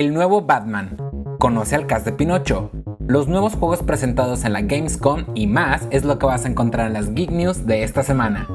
El nuevo Batman. Conoce al cast de Pinocho. Los nuevos juegos presentados en la Gamescom y más es lo que vas a encontrar en las Geek News de esta semana.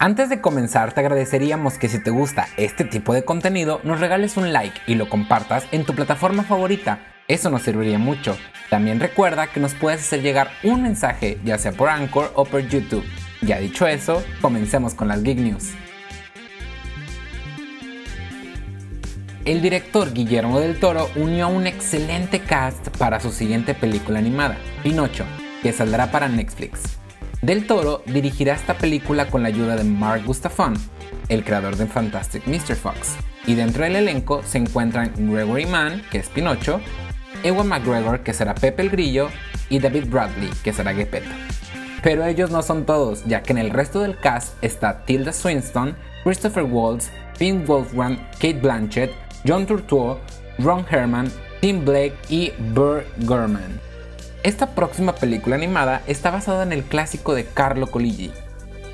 Antes de comenzar, te agradeceríamos que si te gusta este tipo de contenido, nos regales un like y lo compartas en tu plataforma favorita. Eso nos serviría mucho. También recuerda que nos puedes hacer llegar un mensaje, ya sea por Anchor o por YouTube. Ya dicho eso, comencemos con las Geek News. El director Guillermo del Toro unió a un excelente cast para su siguiente película animada, Pinocho, que saldrá para Netflix. Del Toro dirigirá esta película con la ayuda de Mark Gustafson, el creador de Fantastic Mr. Fox, y dentro del elenco se encuentran Gregory Mann, que es Pinocho, Ewan McGregor, que será Pepe el Grillo, y David Bradley, que será Gepetto. Pero ellos no son todos, ya que en el resto del cast está Tilda Swinton, Christopher Waltz, Finn Wolfram, Kate Blanchett, John Turturro, Ron Herman, Tim Blake y Burr Gorman. Esta próxima película animada está basada en el clásico de Carlo Colligi,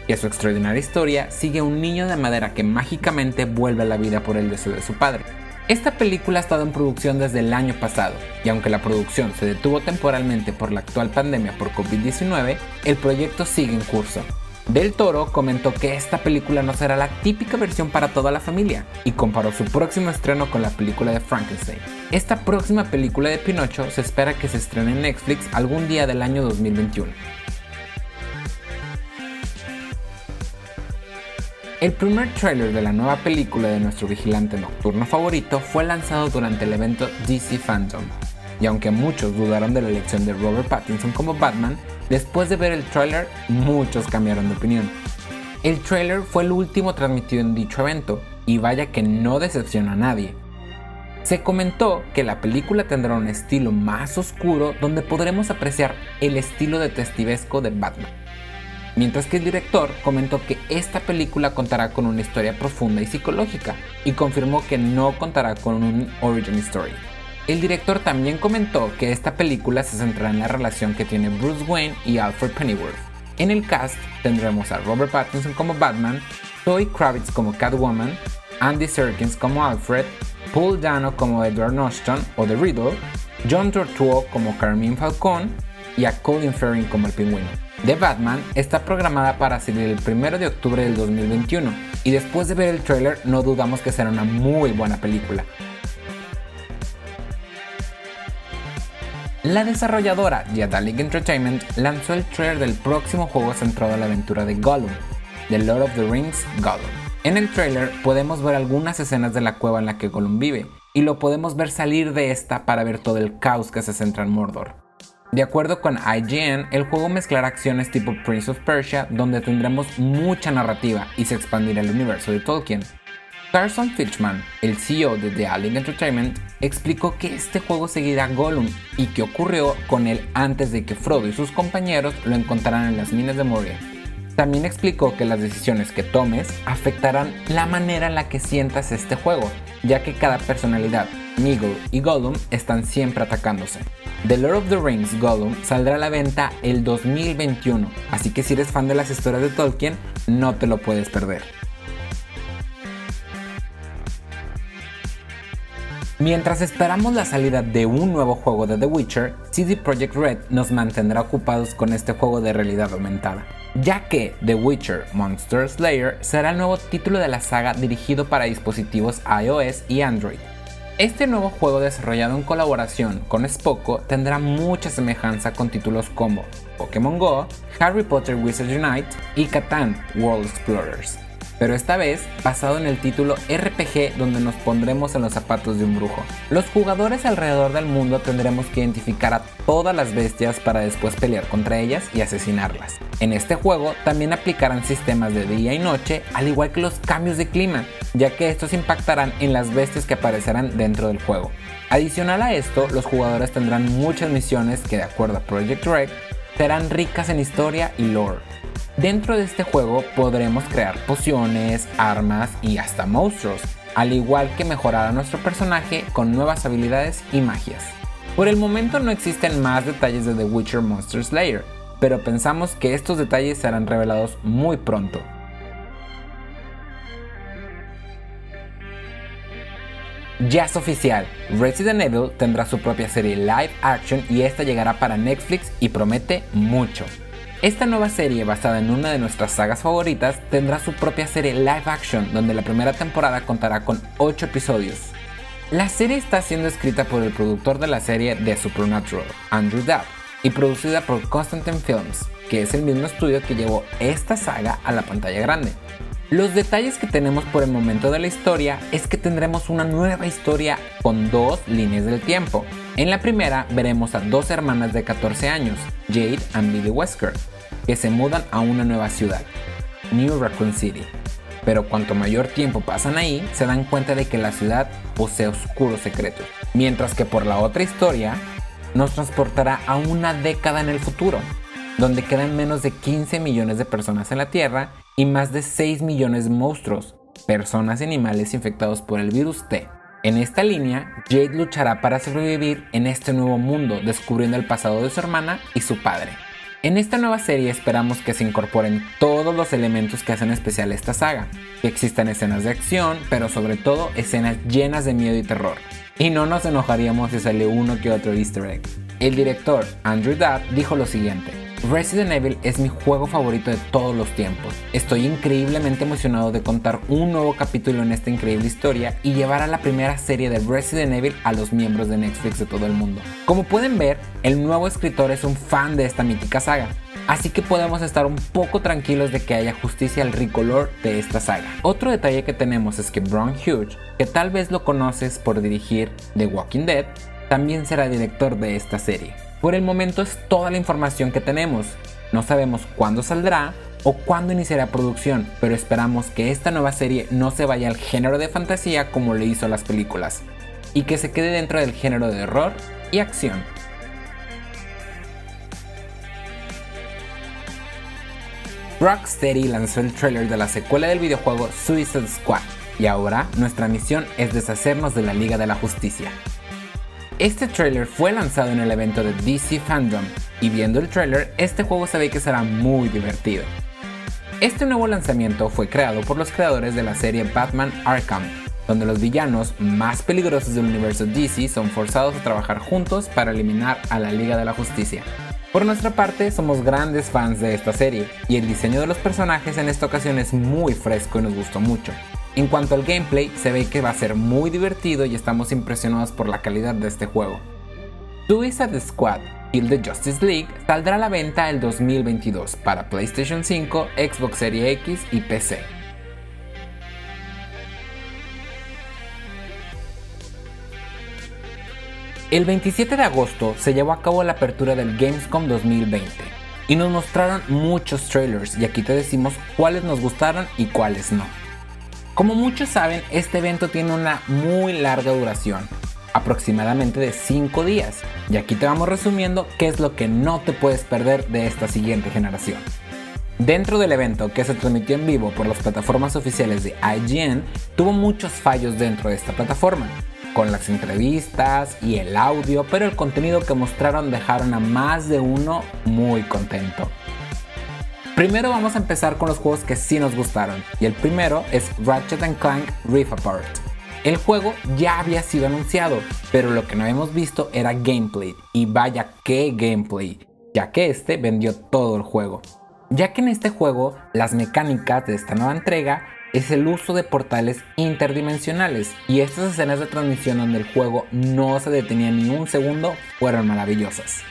que su extraordinaria historia sigue a un niño de madera que mágicamente vuelve a la vida por el deseo de su padre. Esta película ha estado en producción desde el año pasado, y aunque la producción se detuvo temporalmente por la actual pandemia por COVID-19, el proyecto sigue en curso. Del Toro comentó que esta película no será la típica versión para toda la familia y comparó su próximo estreno con la película de Frankenstein. Esta próxima película de Pinocho se espera que se estrene en Netflix algún día del año 2021. El primer tráiler de la nueva película de nuestro vigilante nocturno favorito fue lanzado durante el evento DC Phantom, y aunque muchos dudaron de la elección de Robert Pattinson como Batman, después de ver el tráiler muchos cambiaron de opinión. El tráiler fue el último transmitido en dicho evento, y vaya que no decepciona a nadie. Se comentó que la película tendrá un estilo más oscuro donde podremos apreciar el estilo detectivesco de Batman. Mientras que el director comentó que esta película contará con una historia profunda y psicológica y confirmó que no contará con un origin story. El director también comentó que esta película se centrará en la relación que tiene Bruce Wayne y Alfred Pennyworth. En el cast tendremos a Robert Pattinson como Batman, Zoe Kravitz como Catwoman, Andy Serkins como Alfred, Paul Dano como Edward Norton o The Riddle, John Turturro como Carmine Falcón y a Colin Farrell como el pingüino. The Batman está programada para salir el 1 de octubre del 2021 y después de ver el trailer no dudamos que será una muy buena película. La desarrolladora Yadalic Entertainment lanzó el trailer del próximo juego centrado en la aventura de Gollum, The Lord of the Rings Gollum. En el trailer podemos ver algunas escenas de la cueva en la que Gollum vive, y lo podemos ver salir de esta para ver todo el caos que se centra en Mordor. De acuerdo con IGN, el juego mezclará acciones tipo Prince of Persia, donde tendremos mucha narrativa y se expandirá el universo de Tolkien, Carson Fitchman, el CEO de The Alien Entertainment, explicó que este juego seguirá Gollum y que ocurrió con él antes de que Frodo y sus compañeros lo encontraran en las minas de Moria. También explicó que las decisiones que tomes afectarán la manera en la que sientas este juego, ya que cada personalidad, Meagle y Gollum, están siempre atacándose. The Lord of the Rings Gollum saldrá a la venta el 2021, así que si eres fan de las historias de Tolkien, no te lo puedes perder. Mientras esperamos la salida de un nuevo juego de The Witcher, CD Projekt Red nos mantendrá ocupados con este juego de realidad aumentada, ya que The Witcher Monster Slayer será el nuevo título de la saga dirigido para dispositivos iOS y Android. Este nuevo juego desarrollado en colaboración con Spoko tendrá mucha semejanza con títulos como Pokémon Go, Harry Potter Wizards Unite y Catan World Explorers pero esta vez basado en el título RPG donde nos pondremos en los zapatos de un brujo. Los jugadores alrededor del mundo tendremos que identificar a todas las bestias para después pelear contra ellas y asesinarlas. En este juego también aplicarán sistemas de día y noche, al igual que los cambios de clima, ya que estos impactarán en las bestias que aparecerán dentro del juego. Adicional a esto, los jugadores tendrán muchas misiones que de acuerdo a Project Red serán ricas en historia y lore Dentro de este juego podremos crear pociones, armas y hasta monstruos. al igual que mejorar a nuestro personaje con nuevas habilidades y magias. Por el momento no existen más detalles de The Witcher Monster Slayer, pero pensamos que estos detalles serán revelados muy pronto. Ya es oficial, Resident Evil tendrá su propia serie live action y esta llegará para Netflix y promete mucho. Esta nueva serie, basada en una de nuestras sagas favoritas, tendrá su propia serie live action, donde la primera temporada contará con 8 episodios. La serie está siendo escrita por el productor de la serie The Supernatural, Andrew Dabb, y producida por Constantine Films, que es el mismo estudio que llevó esta saga a la pantalla grande. Los detalles que tenemos por el momento de la historia es que tendremos una nueva historia con dos líneas del tiempo. En la primera veremos a dos hermanas de 14 años, Jade y Billy Wesker, que se mudan a una nueva ciudad, New Raccoon City. Pero cuanto mayor tiempo pasan ahí, se dan cuenta de que la ciudad posee oscuros secretos. Mientras que por la otra historia, nos transportará a una década en el futuro, donde quedan menos de 15 millones de personas en la Tierra y más de 6 millones de monstruos, personas y animales infectados por el virus T. En esta línea, Jade luchará para sobrevivir en este nuevo mundo, descubriendo el pasado de su hermana y su padre. En esta nueva serie esperamos que se incorporen todos los elementos que hacen especial esta saga, que existan escenas de acción, pero sobre todo escenas llenas de miedo y terror. Y no nos enojaríamos si sale uno que otro easter egg. El director Andrew Dabb dijo lo siguiente. Resident Evil es mi juego favorito de todos los tiempos. Estoy increíblemente emocionado de contar un nuevo capítulo en esta increíble historia y llevar a la primera serie de Resident Evil a los miembros de Netflix de todo el mundo. Como pueden ver, el nuevo escritor es un fan de esta mítica saga, así que podemos estar un poco tranquilos de que haya justicia al ricolor de esta saga. Otro detalle que tenemos es que Brown Hughes, que tal vez lo conoces por dirigir The Walking Dead, también será director de esta serie. Por el momento es toda la información que tenemos. No sabemos cuándo saldrá o cuándo iniciará producción, pero esperamos que esta nueva serie no se vaya al género de fantasía como le hizo las películas, y que se quede dentro del género de horror y acción. Rocksteady lanzó el trailer de la secuela del videojuego Suicide Squad, y ahora nuestra misión es deshacernos de la Liga de la Justicia. Este trailer fue lanzado en el evento de DC Fandom y viendo el trailer, este juego se ve que será muy divertido. Este nuevo lanzamiento fue creado por los creadores de la serie Batman Arkham, donde los villanos más peligrosos del universo DC son forzados a trabajar juntos para eliminar a la Liga de la Justicia. Por nuestra parte, somos grandes fans de esta serie, y el diseño de los personajes en esta ocasión es muy fresco y nos gustó mucho. En cuanto al gameplay, se ve que va a ser muy divertido y estamos impresionados por la calidad de este juego. Suicide Squad Kill the Justice League saldrá a la venta el 2022 para PlayStation 5, Xbox Series X y PC. El 27 de agosto se llevó a cabo la apertura del Gamescom 2020 y nos mostraron muchos trailers y aquí te decimos cuáles nos gustaron y cuáles no. Como muchos saben, este evento tiene una muy larga duración, aproximadamente de 5 días, y aquí te vamos resumiendo qué es lo que no te puedes perder de esta siguiente generación. Dentro del evento, que se transmitió en vivo por las plataformas oficiales de IGN, tuvo muchos fallos dentro de esta plataforma, con las entrevistas y el audio, pero el contenido que mostraron dejaron a más de uno muy contento. Primero vamos a empezar con los juegos que sí nos gustaron, y el primero es Ratchet Clank Rift Apart. El juego ya había sido anunciado, pero lo que no habíamos visto era gameplay, y vaya qué gameplay, ya que este vendió todo el juego. Ya que en este juego las mecánicas de esta nueva entrega es el uso de portales interdimensionales y estas escenas de transmisión donde el juego no se detenía ni un segundo fueron maravillosas.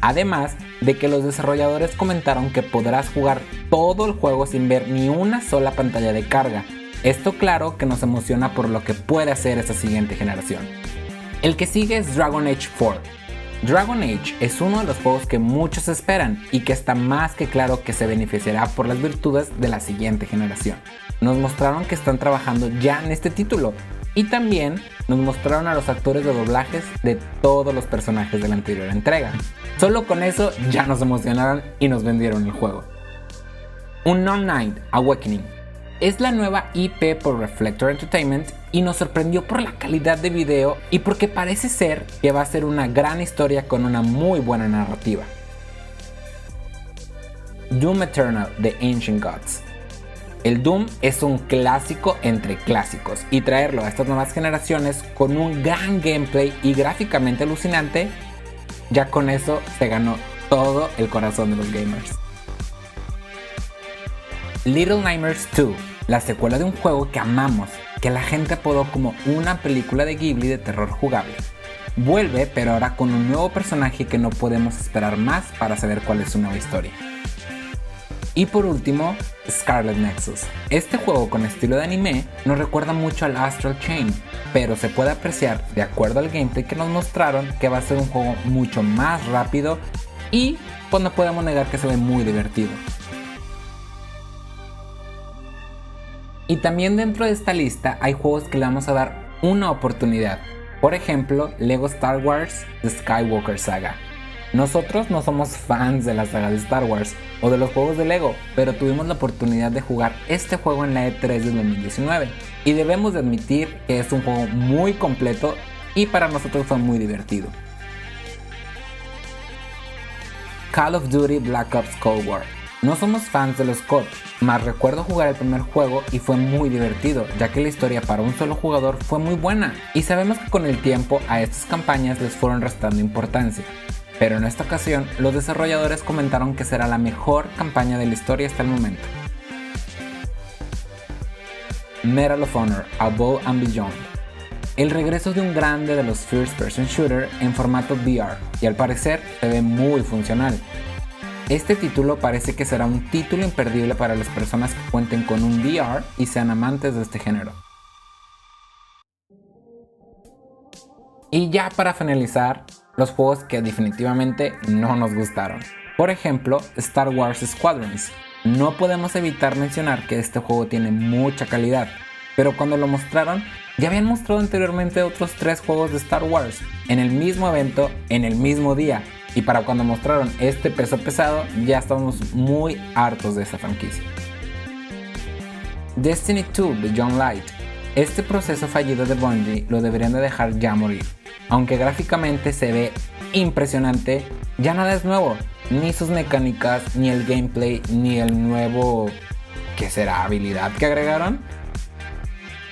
Además de que los desarrolladores comentaron que podrás jugar todo el juego sin ver ni una sola pantalla de carga. Esto claro que nos emociona por lo que puede hacer esta siguiente generación. El que sigue es Dragon Age 4. Dragon Age es uno de los juegos que muchos esperan y que está más que claro que se beneficiará por las virtudes de la siguiente generación. Nos mostraron que están trabajando ya en este título y también nos mostraron a los actores de doblajes de todos los personajes de la anterior entrega. Solo con eso ya nos emocionaron y nos vendieron el juego. Unknown Night Awakening es la nueva IP por Reflector Entertainment y nos sorprendió por la calidad de video y porque parece ser que va a ser una gran historia con una muy buena narrativa. Doom Eternal de Ancient Gods. El Doom es un clásico entre clásicos y traerlo a estas nuevas generaciones con un gran gameplay y gráficamente alucinante, ya con eso se ganó todo el corazón de los gamers. Little Nightmares 2, la secuela de un juego que amamos, que la gente apodó como una película de Ghibli de terror jugable. Vuelve, pero ahora con un nuevo personaje que no podemos esperar más para saber cuál es su nueva historia. Y por último, Scarlet Nexus. Este juego con estilo de anime nos recuerda mucho al Astral Chain, pero se puede apreciar, de acuerdo al gameplay que nos mostraron, que va a ser un juego mucho más rápido y pues no podemos negar que se ve muy divertido. Y también dentro de esta lista hay juegos que le vamos a dar una oportunidad. Por ejemplo, Lego Star Wars The Skywalker Saga. Nosotros no somos fans de la saga de Star Wars o de los juegos de Lego, pero tuvimos la oportunidad de jugar este juego en la E3 de 2019 y debemos de admitir que es un juego muy completo y para nosotros fue muy divertido. Call of Duty Black Ops Cold War. No somos fans de los COD, mas recuerdo jugar el primer juego y fue muy divertido, ya que la historia para un solo jugador fue muy buena, y sabemos que con el tiempo a estas campañas les fueron restando importancia pero en esta ocasión los desarrolladores comentaron que será la mejor campaña de la historia hasta el momento. Medal of Honor Above and Beyond. El regreso de un grande de los First Person Shooter en formato VR y al parecer se ve muy funcional. Este título parece que será un título imperdible para las personas que cuenten con un VR y sean amantes de este género. Y ya para finalizar, los juegos que definitivamente no nos gustaron. Por ejemplo, Star Wars Squadrons. No podemos evitar mencionar que este juego tiene mucha calidad, pero cuando lo mostraron, ya habían mostrado anteriormente otros tres juegos de Star Wars en el mismo evento, en el mismo día, y para cuando mostraron este peso pesado, ya estábamos muy hartos de esa franquicia. Destiny 2 de John Light. Este proceso fallido de Bungie lo deberían de dejar ya morir aunque gráficamente se ve impresionante, ya nada es nuevo, ni sus mecánicas, ni el gameplay, ni el nuevo, ¿qué será? Habilidad que agregaron.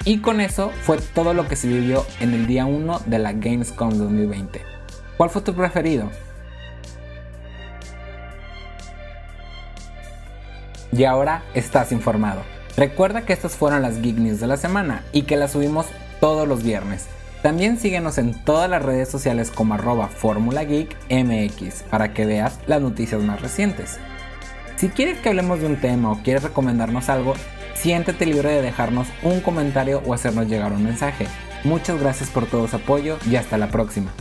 Y con eso fue todo lo que se vivió en el día 1 de la Gamescom 2020. ¿Cuál fue tu preferido? Y ahora estás informado. Recuerda que estas fueron las Geek News de la semana y que las subimos todos los viernes. También síguenos en todas las redes sociales como arroba Fórmula Geek MX para que veas las noticias más recientes. Si quieres que hablemos de un tema o quieres recomendarnos algo, siéntete libre de dejarnos un comentario o hacernos llegar un mensaje. Muchas gracias por todo su apoyo y hasta la próxima.